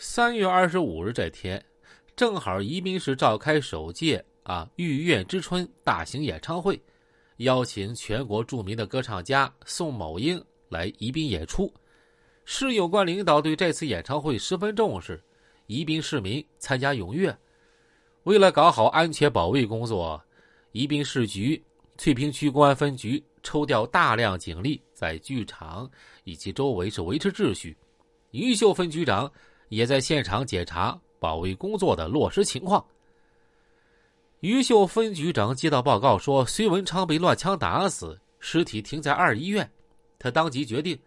三月二十五日这天，正好宜宾市召开首届啊御苑之春大型演唱会，邀请全国著名的歌唱家宋某英来宜宾演出。市有关领导对这次演唱会十分重视，宜宾市民参加踊跃。为了搞好安全保卫工作，宜宾市局翠屏区公安分局抽调大量警力在剧场以及周围是维持秩序。于秀分局长。也在现场检查保卫工作的落实情况。于秀分局长接到报告说，隋文昌被乱枪打死，尸体停在二医院。他当即决定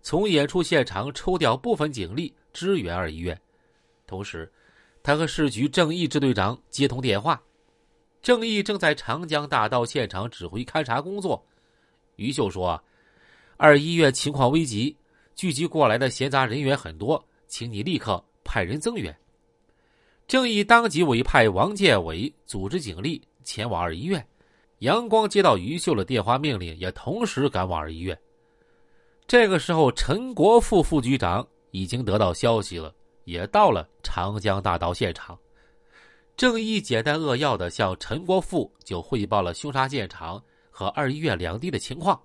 从演出现场抽调部分警力支援二医院。同时，他和市局正义支队长接通电话，正义正在长江大道现场指挥勘查工作。于秀说：“二医院情况危急，聚集过来的闲杂人员很多。”请你立刻派人增援。郑义当即委派王建伟组织警力前往二医院。杨光接到于秀的电话命令，也同时赶往二医院。这个时候，陈国富副局长已经得到消息了，也到了长江大道现场。郑义简单扼要的向陈国富就汇报了凶杀现场和二医院两地的情况。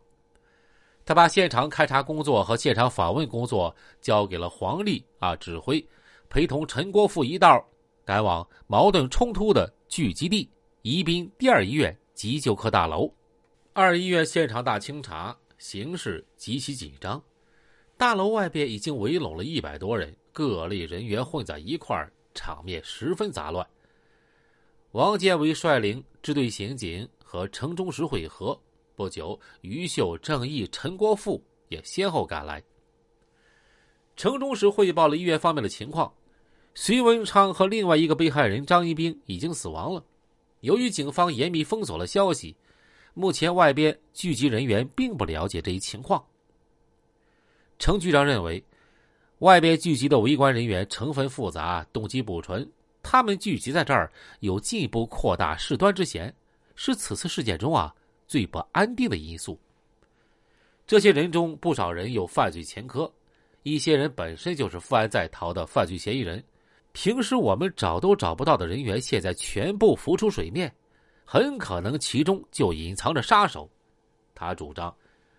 他把现场勘查工作和现场访问工作交给了黄丽啊指挥，陪同陈国富一道赶往矛盾冲突的聚集地宜宾第二医院急救科大楼。二医院现场大清查，形势极其紧张。大楼外边已经围拢了一百多人，各类人员混在一块儿，场面十分杂乱。王建伟率领支队刑警和城中石会合。不久，于秀、郑义、陈国富也先后赶来。程中时汇报了医院方面的情况：徐文昌和另外一个被害人张一兵已经死亡了。由于警方严密封锁了消息，目前外边聚集人员并不了解这一情况。程局长认为，外边聚集的围观人员成分复杂，动机不纯，他们聚集在这儿有进一步扩大事端之嫌，是此次事件中啊。最不安定的因素。这些人中不少人有犯罪前科，一些人本身就是负案在逃的犯罪嫌疑人。平时我们找都找不到的人员，现在全部浮出水面，很可能其中就隐藏着杀手。他主张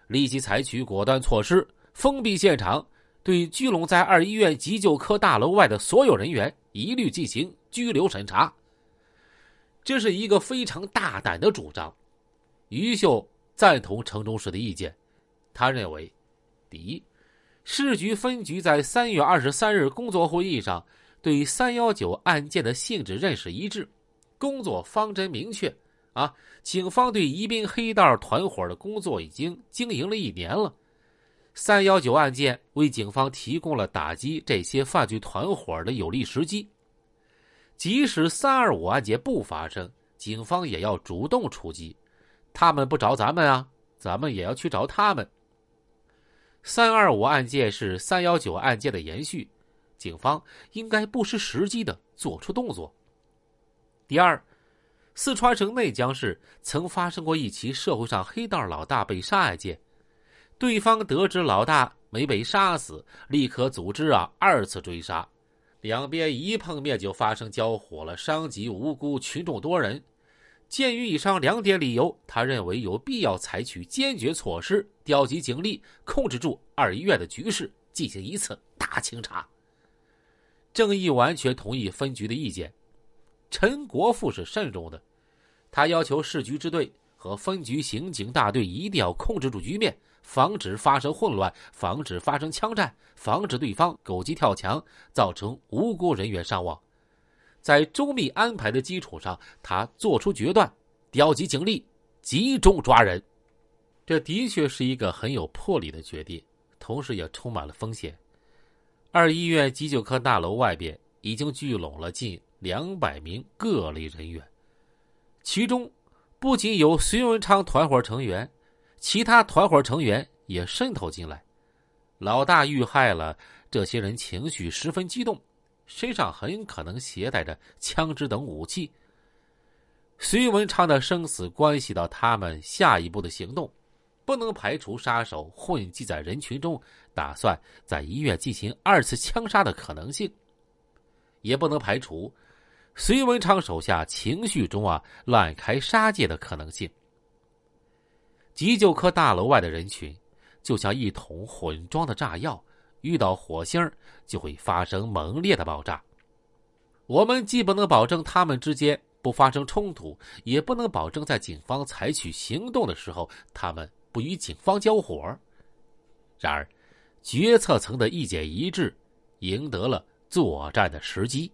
立即采取果断措施，封闭现场，对聚拢在二医院急救科大楼外的所有人员一律进行拘留审查。这是一个非常大胆的主张。于秀赞同城中市的意见，他认为，第一，市局分局在三月二十三日工作会议上对三幺九案件的性质认识一致，工作方针明确。啊，警方对宜宾黑道团伙的工作已经经营了一年了，三幺九案件为警方提供了打击这些犯罪团伙的有利时机。即使三二五案件不发生，警方也要主动出击。他们不找咱们啊，咱们也要去找他们。三二五案件是三幺九案件的延续，警方应该不失时机的做出动作。第二，四川省内江市曾发生过一起社会上黑道老大被杀案件，对方得知老大没被杀死，立刻组织啊二次追杀，两边一碰面就发生交火了，伤及无辜群众多人。鉴于以上两点理由，他认为有必要采取坚决措施，调集警力，控制住二医院的局势，进行一次大清查。郑义完全同意分局的意见，陈国富是慎重的，他要求市局支队和分局刑警大队一定要控制住局面，防止发生混乱，防止发生枪战，防止对方狗急跳墙，造成无辜人员伤亡。在周密安排的基础上，他做出决断，调集警力，集中抓人。这的确是一个很有魄力的决定，同时也充满了风险。二医院急救科大楼外边已经聚拢了近两百名各类人员，其中不仅有隋文昌团伙成员，其他团伙成员也渗透进来。老大遇害了，这些人情绪十分激动。身上很可能携带着枪支等武器。隋文昌的生死关系到他们下一步的行动，不能排除杀手混迹在人群中，打算在医院进行二次枪杀的可能性。也不能排除隋文昌手下情绪中啊滥开杀戒的可能性。急救科大楼外的人群，就像一桶混装的炸药，遇到火星就会发生猛烈的爆炸。我们既不能保证他们之间不发生冲突，也不能保证在警方采取行动的时候，他们不与警方交火。然而，决策层的意见一致，赢得了作战的时机。